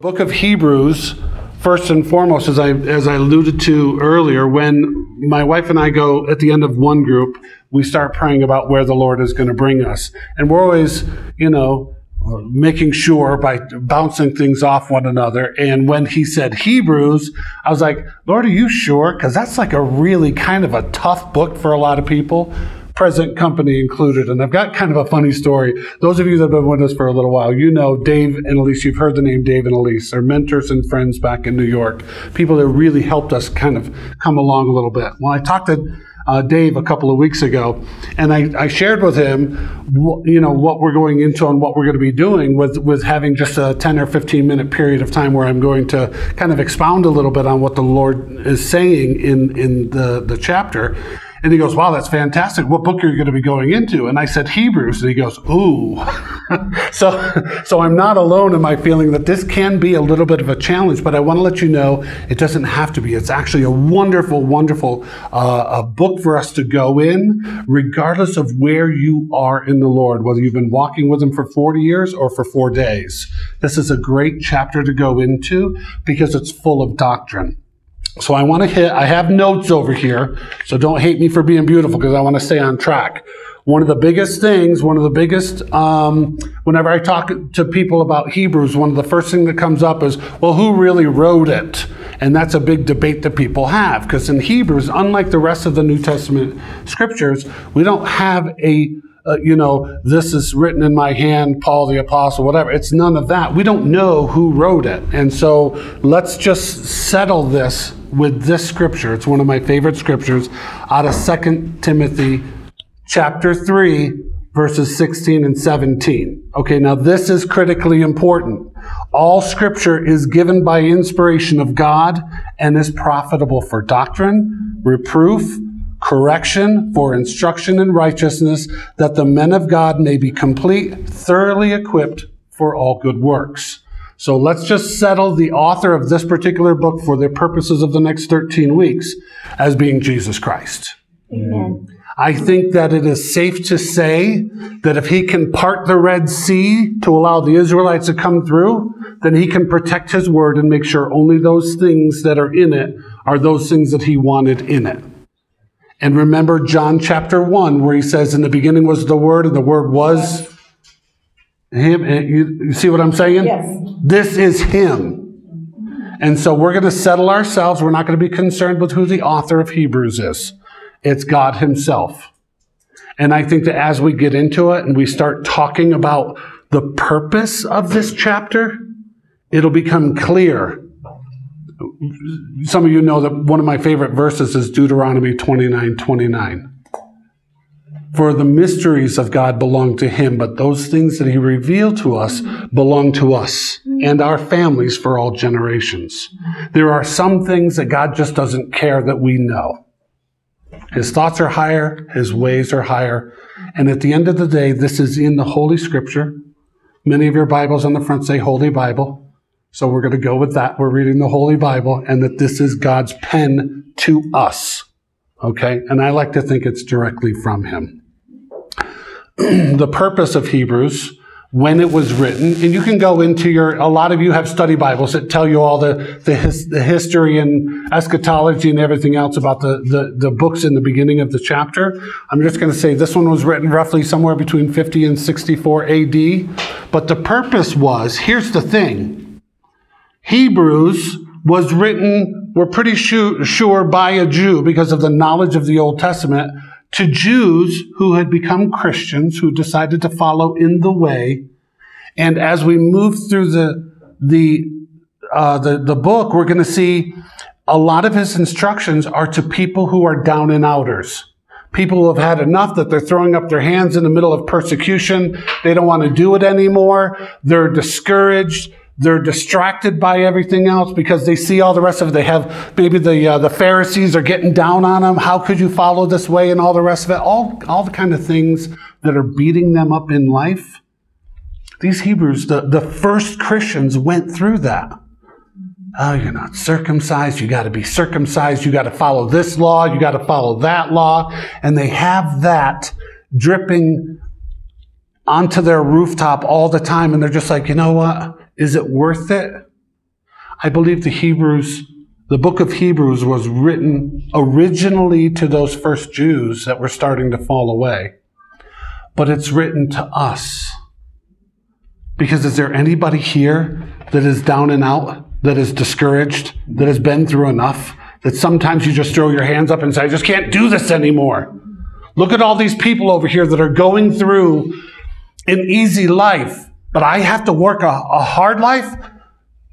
Book of Hebrews, first and foremost, as I as I alluded to earlier, when my wife and I go at the end of one group, we start praying about where the Lord is going to bring us, and we're always, you know, making sure by bouncing things off one another. And when he said Hebrews, I was like, Lord, are you sure? Because that's like a really kind of a tough book for a lot of people present company included. And I've got kind of a funny story. Those of you that have been with us for a little while, you know Dave and Elise. You've heard the name Dave and Elise. They're mentors and friends back in New York. People that really helped us kind of come along a little bit. Well, I talked to uh, Dave a couple of weeks ago, and I, I shared with him, wh- you know, what we're going into and what we're going to be doing with with having just a 10 or 15 minute period of time where I'm going to kind of expound a little bit on what the Lord is saying in in the the chapter. And he goes, Wow, that's fantastic. What book are you going to be going into? And I said, Hebrews. And he goes, Ooh. so, so I'm not alone in my feeling that this can be a little bit of a challenge, but I want to let you know it doesn't have to be. It's actually a wonderful, wonderful uh, a book for us to go in, regardless of where you are in the Lord, whether you've been walking with Him for 40 years or for four days. This is a great chapter to go into because it's full of doctrine. So I want to hit, I have notes over here, so don't hate me for being beautiful because I want to stay on track. One of the biggest things, one of the biggest, um, whenever I talk to people about Hebrews, one of the first thing that comes up is, well, who really wrote it? And that's a big debate that people have because in Hebrews, unlike the rest of the New Testament scriptures, we don't have a uh, you know, this is written in my hand, Paul the Apostle, whatever. It's none of that. We don't know who wrote it. And so let's just settle this with this scripture. It's one of my favorite scriptures out of 2 Timothy chapter 3, verses 16 and 17. Okay, now this is critically important. All scripture is given by inspiration of God and is profitable for doctrine, reproof, correction, for instruction in righteousness, that the men of God may be complete, thoroughly equipped for all good works. So let's just settle the author of this particular book for the purposes of the next 13 weeks as being Jesus Christ. Amen. I think that it is safe to say that if he can part the Red Sea to allow the Israelites to come through, then he can protect his word and make sure only those things that are in it are those things that he wanted in it. And remember John chapter 1, where he says, In the beginning was the Word, and the Word was him. You, you see what I'm saying? Yes. This is him. And so we're going to settle ourselves. We're not going to be concerned with who the author of Hebrews is. It's God himself. And I think that as we get into it and we start talking about the purpose of this chapter, it'll become clear. Some of you know that one of my favorite verses is Deuteronomy 29 29. For the mysteries of God belong to Him, but those things that He revealed to us belong to us and our families for all generations. There are some things that God just doesn't care that we know. His thoughts are higher, His ways are higher. And at the end of the day, this is in the Holy Scripture. Many of your Bibles on the front say Holy Bible. So we're going to go with that. We're reading the Holy Bible and that this is God's pen to us. Okay? And I like to think it's directly from Him. the purpose of Hebrews when it was written, and you can go into your, a lot of you have study Bibles that tell you all the, the, his, the history and eschatology and everything else about the, the, the, books in the beginning of the chapter. I'm just going to say this one was written roughly somewhere between 50 and 64 AD. But the purpose was, here's the thing. Hebrews was written, we're pretty sure, by a Jew because of the knowledge of the Old Testament to Jews who had become Christians, who decided to follow in the way. And as we move through the, the, uh, the, the book, we're going to see a lot of his instructions are to people who are down and outers. People who have had enough that they're throwing up their hands in the middle of persecution. They don't want to do it anymore. They're discouraged. They're distracted by everything else because they see all the rest of it. They have maybe the uh, the Pharisees are getting down on them. How could you follow this way and all the rest of it? All all the kind of things that are beating them up in life. These Hebrews, the, the first Christians went through that. Oh, you're not circumcised. You got to be circumcised. You got to follow this law. You got to follow that law. And they have that dripping onto their rooftop all the time. And they're just like, you know what? Is it worth it? I believe the Hebrews, the book of Hebrews was written originally to those first Jews that were starting to fall away. But it's written to us. Because is there anybody here that is down and out, that is discouraged, that has been through enough, that sometimes you just throw your hands up and say, I just can't do this anymore? Look at all these people over here that are going through an easy life, but I have to work a, a hard life.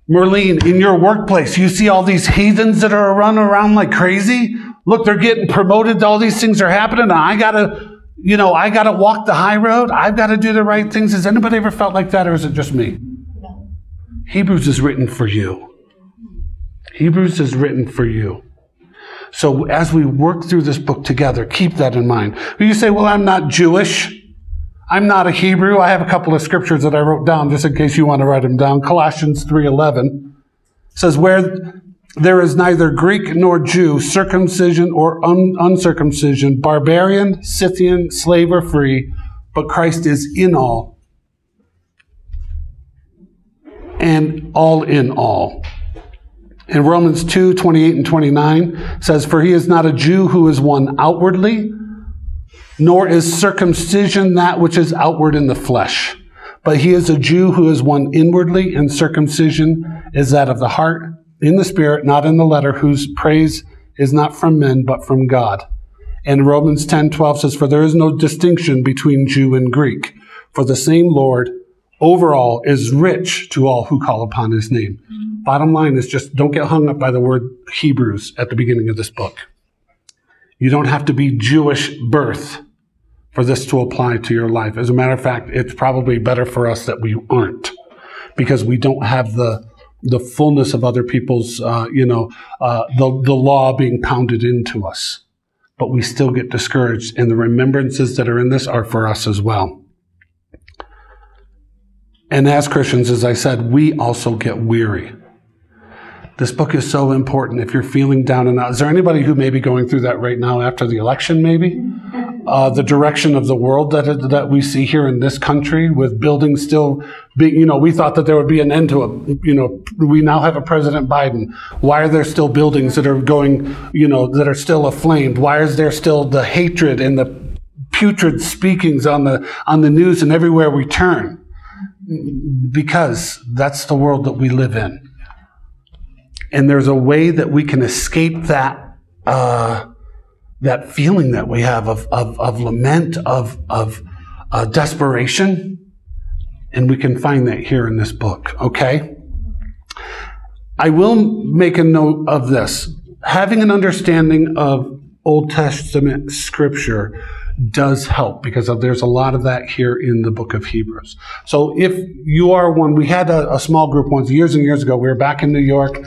Merlene, in your workplace, you see all these heathens that are running around like crazy. Look, they're getting promoted. All these things are happening. I gotta, you know, I gotta walk the high road. I've got to do the right things. Has anybody ever felt like that, or is it just me? No. Hebrews is written for you. Hebrews is written for you. So as we work through this book together, keep that in mind. You say, well, I'm not Jewish. I'm not a Hebrew. I have a couple of scriptures that I wrote down just in case you want to write them down. Colossians 3:11 says where there is neither Greek nor Jew, circumcision or un- uncircumcision, barbarian, Scythian, slave or free, but Christ is in all and all in all. In Romans 2 28 and 29 says, For he is not a Jew who is one outwardly, nor is circumcision that which is outward in the flesh. But he is a Jew who is one inwardly, and circumcision is that of the heart, in the spirit, not in the letter, whose praise is not from men, but from God. And Romans 10 12 says, For there is no distinction between Jew and Greek, for the same Lord overall is rich to all who call upon his name. Bottom line is just don't get hung up by the word Hebrews at the beginning of this book. You don't have to be Jewish birth for this to apply to your life. As a matter of fact, it's probably better for us that we aren't because we don't have the the fullness of other people's, uh, you know, uh, the, the law being pounded into us. But we still get discouraged, and the remembrances that are in this are for us as well. And as Christians, as I said, we also get weary. This book is so important if you're feeling down and out. Is there anybody who may be going through that right now after the election, maybe? Uh, the direction of the world that, that we see here in this country with buildings still being, you know, we thought that there would be an end to it. You know, we now have a President Biden. Why are there still buildings that are going, you know, that are still aflame? Why is there still the hatred and the putrid speakings on the, on the news and everywhere we turn? because that's the world that we live in. And there's a way that we can escape that uh, that feeling that we have of, of, of lament, of, of uh, desperation. And we can find that here in this book, okay? I will make a note of this. Having an understanding of Old Testament scripture does help because there's a lot of that here in the book of Hebrews. So if you are one, we had a, a, small group once years and years ago. We were back in New York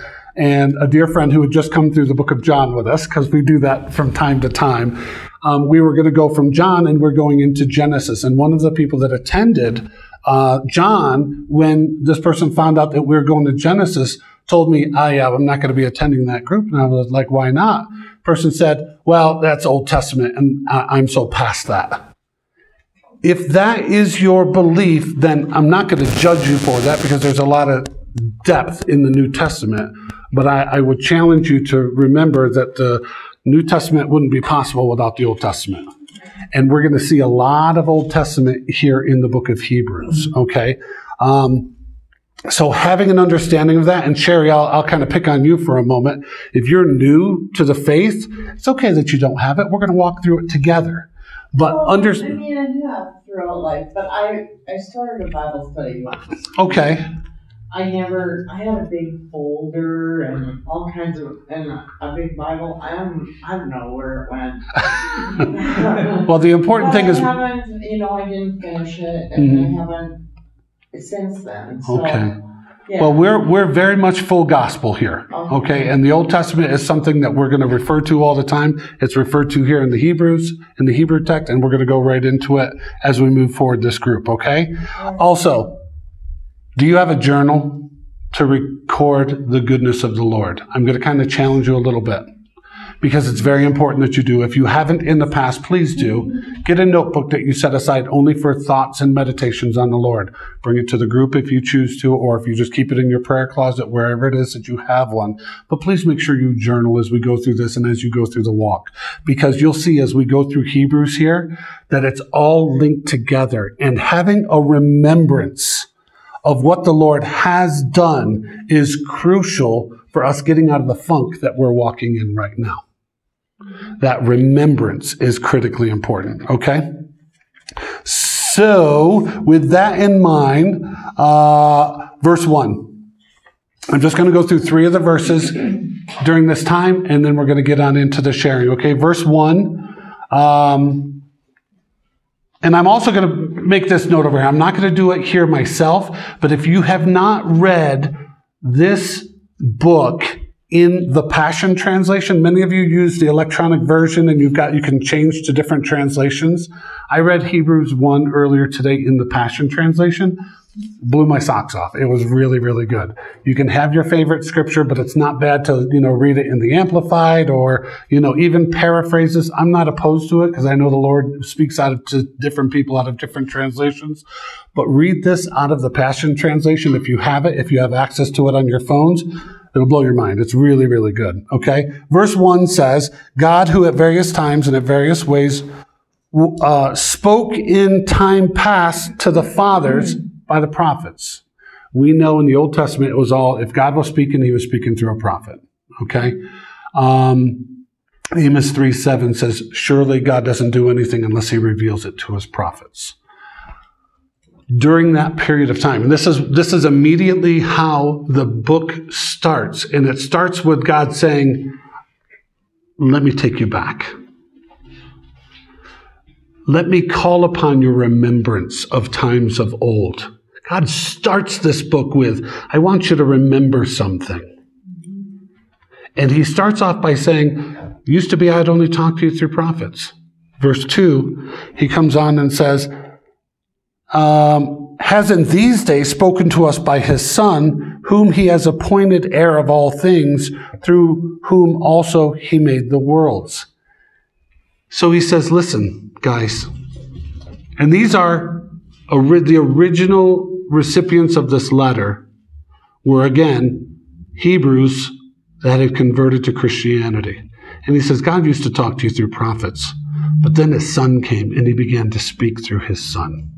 and a dear friend who had just come through the book of John with us because we do that from time to time. Um, we were going to go from John and we're going into Genesis. And one of the people that attended uh, John, when this person found out that we were going to Genesis, told me, oh, yeah, I'm not going to be attending that group. And I was like, why not? Person said, well, that's Old Testament, and I'm so past that. If that is your belief, then I'm not going to judge you for that because there's a lot of depth in the New Testament. But I, I would challenge you to remember that the New Testament wouldn't be possible without the Old Testament. And we're going to see a lot of Old Testament here in the book of Hebrews, okay? Um, so having an understanding of that, and Sherry, I'll, I'll kind of pick on you for a moment. If you're new to the faith, it's okay that you don't have it. We're going to walk through it together. But well, under, I mean, I do have throughout life, but I I started a Bible study once. Okay. I never. I had a big folder and all kinds of and a big Bible. I don't. I don't know where it went. well, the important thing I is. haven't. You know, I didn't finish it, and mm-hmm. I haven't since then. So, okay. Yeah. Well, we're we're very much full gospel here. Okay. okay. And the Old Testament is something that we're going to refer to all the time. It's referred to here in the Hebrews, in the Hebrew text, and we're going to go right into it as we move forward this group, okay? Also, do you have a journal to record the goodness of the Lord? I'm going to kind of challenge you a little bit. because it's very important that you do. If you haven't in the past, please do. Get a notebook that you set aside only for thoughts and meditations on the Lord. Bring it to the group if you choose to, or if you just keep it in your prayer closet, wherever it is that you have one. But please make sure you journal as we go through this and as you go through the walk, because you'll see as we go through Hebrews here that it's all linked together and having a remembrance of what the Lord has done is crucial for us getting out of the funk that we're walking in right now. That remembrance is critically important, okay? So, with that in mind, uh, verse 1. I'm just going to go through three of the verses during this time, and then we're going to get on into the sharing, okay? Verse 1. Um, and I'm also going to make this note over here. I'm not going to do it here myself, but if you have not read this book in the Passion Translation, many of you use the electronic version and you've got, you can change to different translations. I read Hebrews 1 earlier today in the Passion Translation blew my socks off. It was really, really good. You can have your favorite scripture, but it's not bad to, you know, read it in the Amplified or, you know, even paraphrases. I'm not opposed to it because I know the Lord speaks out to different people out of different translations. But read this out of the Passion Translation if you have it, if you have access to it on your phones. It'll blow your mind. It's really, really good. Okay. Verse one says, God who at various times and at various ways uh, spoke in time past to the fathers by the prophets. We know in the Old Testament it was all, if God was speaking, he was speaking through a prophet. Okay? Um, Amos 3 7 says, Surely God doesn't do anything unless he reveals it to his prophets. During that period of time, and this is, this is immediately how the book starts, and it starts with God saying, Let me take you back. Let me call upon your remembrance of times of old. God starts this book with, I want you to remember something. And he starts off by saying, Used to be I'd only talk to you through prophets. Verse 2, he comes on and says, um, Has in these days spoken to us by his Son, whom he has appointed heir of all things, through whom also he made the worlds. So he says, Listen, guys, and these are the original recipients of this letter were again Hebrews that had converted to Christianity. And he says, God used to talk to you through prophets, but then his son came and he began to speak through his son.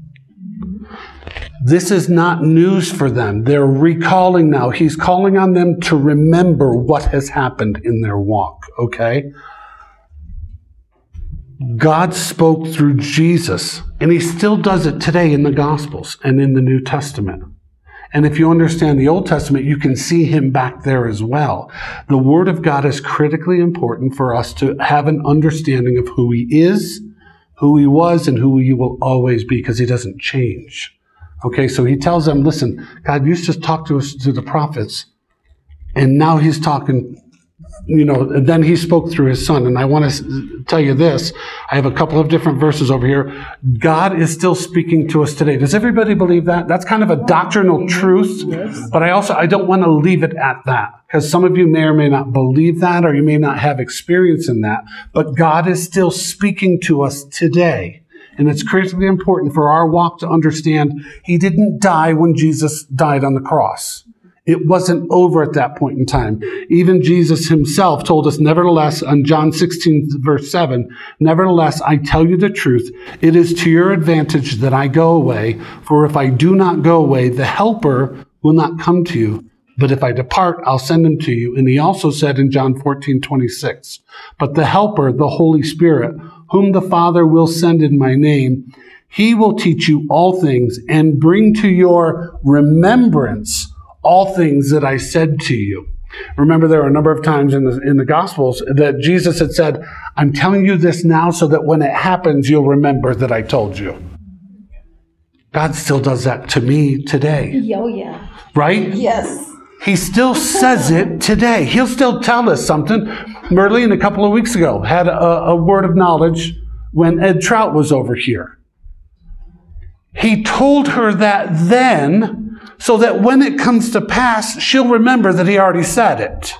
This is not news for them. They're recalling now. He's calling on them to remember what has happened in their walk, okay? God spoke through Jesus, and He still does it today in the Gospels and in the New Testament. And if you understand the Old Testament, you can see Him back there as well. The Word of God is critically important for us to have an understanding of who He is, who He was, and who He will always be, because He doesn't change. Okay, so He tells them, listen, God used to talk to us through the prophets, and now He's talking you know, then he spoke through his son. And I want to tell you this. I have a couple of different verses over here. God is still speaking to us today. Does everybody believe that? That's kind of a doctrinal truth. But I also, I don't want to leave it at that because some of you may or may not believe that or you may not have experience in that. But God is still speaking to us today. And it's critically important for our walk to understand he didn't die when Jesus died on the cross. It wasn't over at that point in time. Even Jesus himself told us, nevertheless, on John 16, verse 7, nevertheless, I tell you the truth. It is to your advantage that I go away, for if I do not go away, the helper will not come to you. But if I depart, I'll send him to you. And he also said in John 14, 26, but the helper, the Holy Spirit, whom the Father will send in my name, he will teach you all things and bring to your remembrance all things that I said to you. Remember, there are a number of times in the, in the Gospels that Jesus had said, I'm telling you this now so that when it happens, you'll remember that I told you. God still does that to me today. Oh, yeah. Right? Yes. He still says it today. He'll still tell us something. Merlin, a couple of weeks ago, had a, a word of knowledge when Ed Trout was over here. He told her that then so that when it comes to pass, she'll remember that he already said it.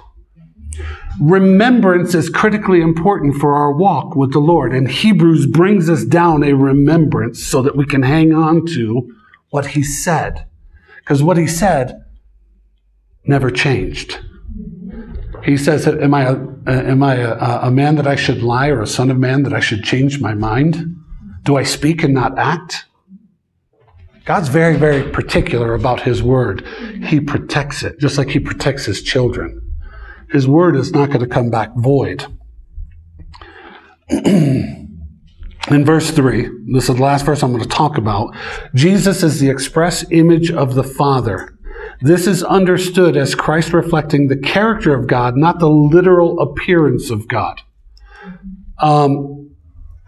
Remembrance is critically important for our walk with the Lord, and Hebrews brings us down a remembrance so that we can hang on to what he said. Because what he said never changed. He says, Am I, a, am I a, a man that I should lie or a son of man that I should change my mind? Do I speak and not act? God's very, very particular about His word. He protects it, just like He protects His children. His word is not going to come back void. In verse 3, this is the last verse I'm going to talk about. Jesus is the express image of the Father. This is understood as Christ reflecting the character of God, not the literal appearance of God. Um,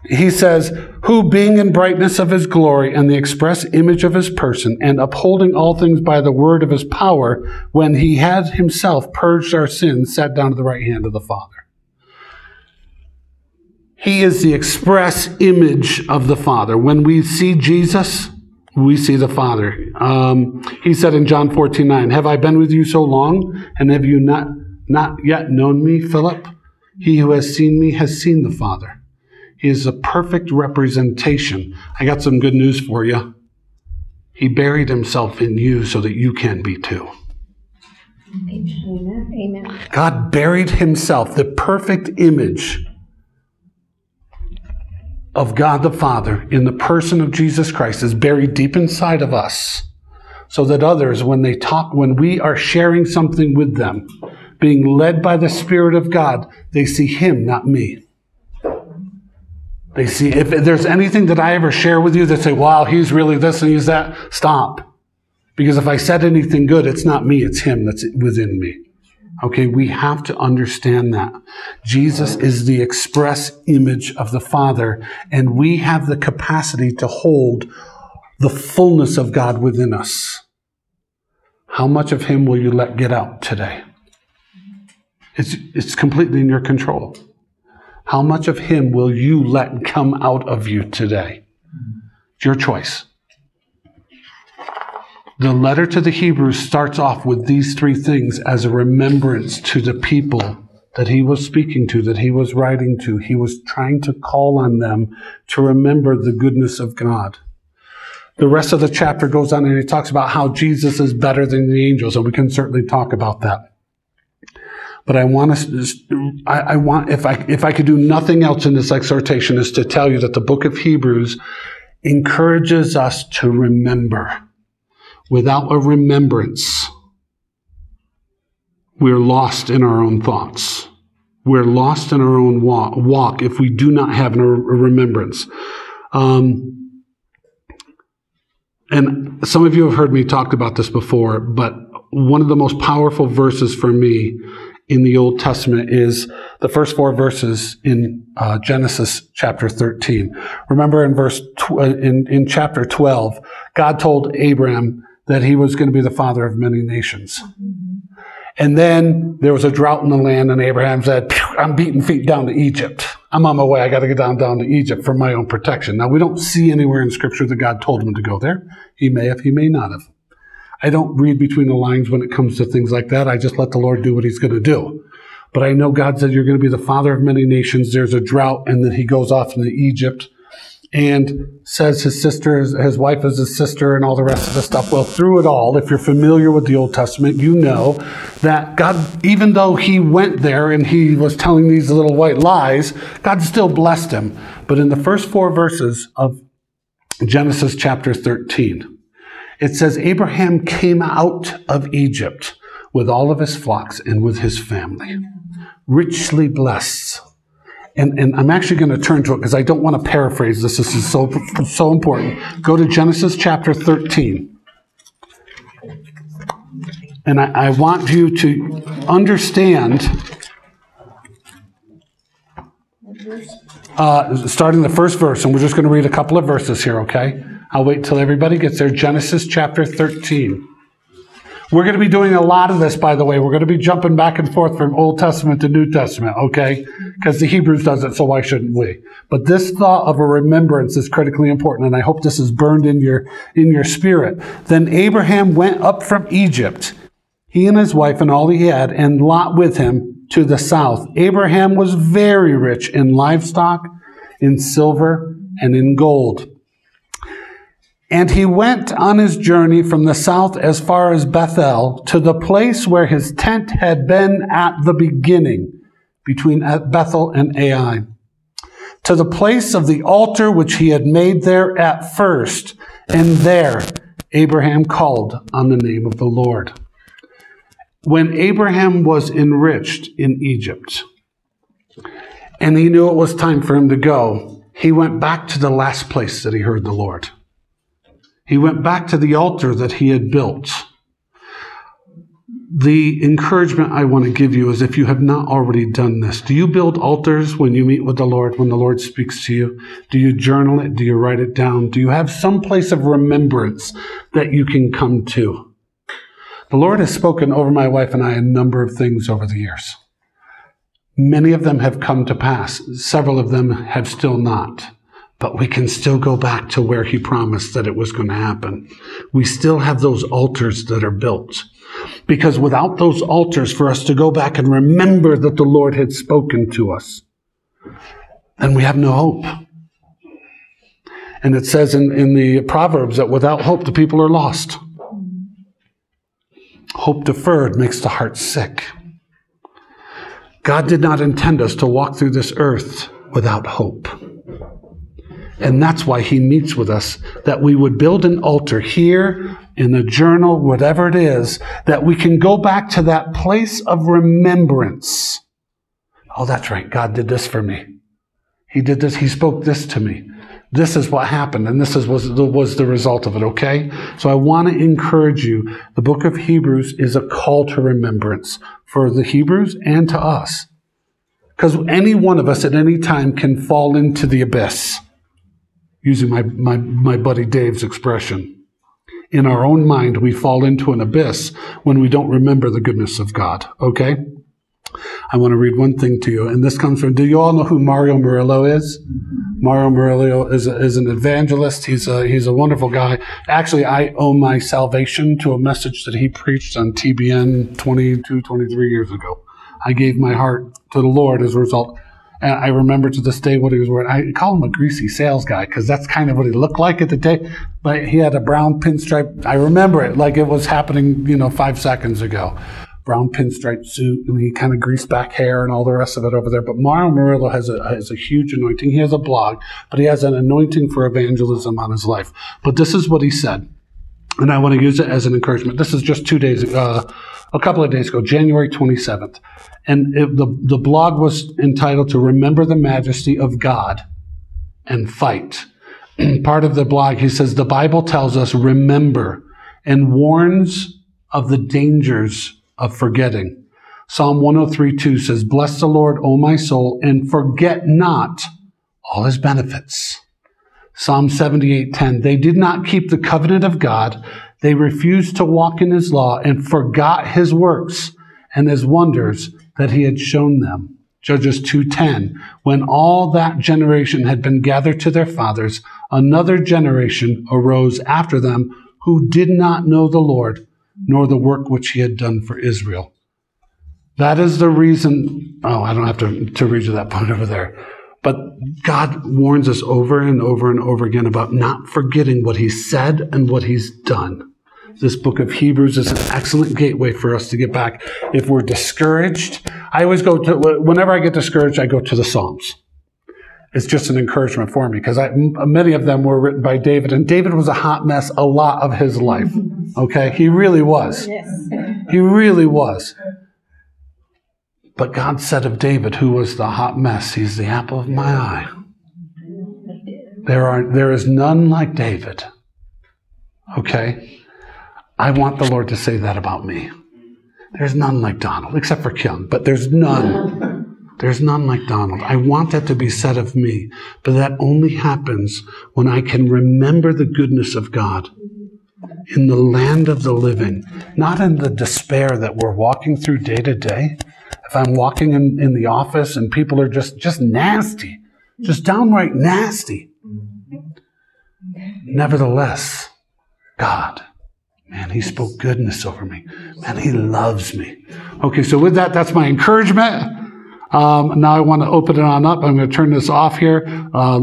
he says, Who being in brightness of his glory and the express image of his person, and upholding all things by the word of his power, when he had himself purged our sins, sat down at the right hand of the Father. He is the express image of the Father. When we see Jesus, we see the Father. Um, he said in John 14, 9, Have I been with you so long, and have you not, not yet known me, Philip? He who has seen me has seen the Father. Is a perfect representation. I got some good news for you. He buried himself in you so that you can be too. Amen. Amen. God buried himself, the perfect image of God the Father in the person of Jesus Christ is buried deep inside of us so that others, when they talk, when we are sharing something with them, being led by the Spirit of God, they see Him, not me. They see, if there's anything that I ever share with you that say, wow, he's really this and he's that, stop. Because if I said anything good, it's not me, it's him that's within me. Okay, we have to understand that. Jesus is the express image of the Father, and we have the capacity to hold the fullness of God within us. How much of Him will you let get out today? It's, it's completely in your control. How much of Him will you let come out of you today? It's your choice. The letter to the Hebrews starts off with these three things as a remembrance to the people that he was speaking to, that he was writing to. He was trying to call on them to remember the goodness of God. The rest of the chapter goes on and he talks about how Jesus is better than the angels, and we can certainly talk about that. But I want to, I, I want, if I, if I could do nothing else in this exhortation is to tell you that the book of Hebrews encourages us to remember. Without a remembrance, we're lost in our own thoughts. We're lost in our own walk, walk if we do not have a remembrance. Um, and some of you have heard me talk about this before, but one of the most powerful verses for me in the Old Testament is the first four verses in uh, Genesis chapter 13. Remember in verse tw- uh, in, in chapter 12, God told Abraham that he was going to be the father of many nations. And then there was a drought in the land, and Abraham said, I'm beating feet down to Egypt. I'm on my way. I got to get down, down to Egypt for my own protection. Now, we don't see anywhere in Scripture that God told him to go there. He may have, he may not have. I don't read between the lines when it comes to things like that. I just let the Lord do what He's going to do. But I know God said you're going to be the father of many nations. There's a drought, and then He goes off into Egypt and says his sister, his wife is his sister, and all the rest of the stuff. Well, through it all, if you're familiar with the Old Testament, you know that God, even though he went there and he was telling these little white lies, God still blessed him. But in the first four verses of Genesis chapter 13, it says Abraham came out of Egypt with all of his flocks and with his family, richly blessed. And, and I'm actually going to turn to it because I don't want to paraphrase this. This is so, so important. Go to Genesis chapter 13. And I, I want you to understand, uh, starting the first verse, and we're just going to read a couple of verses here, okay? I'll wait till everybody gets there. Genesis chapter 13. We're going to be doing a lot of this, by the way. We're going to be jumping back and forth from Old Testament to New Testament, okay? Because the Hebrews does it, so why shouldn't we? But this thought of a remembrance is critically important, and I hope this is burned in your, in your spirit. Then Abraham went up from Egypt, he and his wife and all he had, and Lot with him, to the south. Abraham was very rich in livestock, in silver, and in gold. And he went on his journey from the south as far as Bethel to the place where his tent had been at the beginning, between uh, Bethel and Ai, to the place of the altar which he had made there at first. And there Abraham called on the name of the Lord. When Abraham was enriched in Egypt, and he knew it was time for him to go, he went back to the last place that he heard the Lord. He went back to the altar that he had built. The encouragement I want to give you is if you have not already done this, do you build altars when you meet with the Lord, when the Lord speaks to you? Do you journal it? Do you write it down? Do you have some place of remembrance that you can come to? The Lord has spoken over my wife and I a number of things over the years. Many of them have come to pass. Several of them have still not. But we can still go back to where he promised that it was going to happen. We still have those altars that are built. Because without those altars for us to go back and remember that the Lord had spoken to us, then we have no hope. And it says in, in the Proverbs that without hope, the people are lost. Hope deferred makes the heart sick. God did not intend us to walk through this earth without hope. And that's why he meets with us, that we would build an altar here in the journal, whatever it is, that we can go back to that place of remembrance. Oh, that's right. God did this for me. He did this. He spoke this to me. This is what happened, and this is, was, was the result of it, okay? So I want to encourage you. The book of Hebrews is a call to remembrance for the Hebrews and to us. Because any one of us at any time can fall into the abyss using my, my, my buddy Dave's expression. In our own mind, we fall into an abyss when we don't remember the goodness of God. Okay? I want to read one thing to you, and this comes from. Do you all know who Mario Murillo is? Mario Murillo is, a, is an evangelist. He's a he's a wonderful guy. Actually, I owe my salvation to a message that he preached on TBN 22, 23 years ago. I gave my heart to the Lord as a result. And I remember to this day what he was wearing. I call him a greasy sales guy because that's kind of what he looked like at the day. But he had a brown pinstripe. I remember it like it was happening, you know, five seconds ago. Brown pinstripe suit, and he kind of greased back hair and all the rest of it over there. But Mario Murillo has a, has a huge anointing. He has a blog, but he has an anointing for evangelism on his life. But this is what he said, and I want to use it as an encouragement. This is just two days, uh, a couple of days ago, January 27th. And it, the, the blog was entitled To Remember the Majesty of God and Fight. Part of the blog, he says, the Bible tells us remember and warns of the dangers of forgetting. Psalm 103 two says, Bless the Lord, O my soul, and forget not all his benefits. Psalm 78:10, they did not keep the covenant of God. They refused to walk in his law and forgot his works and his wonders that he had shown them. Judges 2:10 When all that generation had been gathered to their fathers another generation arose after them who did not know the Lord nor the work which he had done for Israel. That is the reason oh I don't have to to read you that point over there. But God warns us over and over and over again about not forgetting what he said and what he's done. This book of Hebrews is an excellent gateway for us to get back. If we're discouraged, I always go to, whenever I get discouraged, I go to the Psalms. It's just an encouragement for me because many of them were written by David, and David was a hot mess a lot of his life. Okay? He really was. He really was. But God said of David, who was the hot mess, he's the apple of my eye. There are there is none like David. Okay? I want the Lord to say that about me. There's none like Donald, except for Kim, but there's none. There's none like Donald. I want that to be said of me, but that only happens when I can remember the goodness of God in the land of the living, not in the despair that we're walking through day to day. If I'm walking in, in the office and people are just, just nasty, just downright nasty. Nevertheless, God Man, he spoke goodness over me. Man, he loves me. Okay, so with that, that's my encouragement. Um, now I want to open it on up. I'm going to turn this off here. Uh,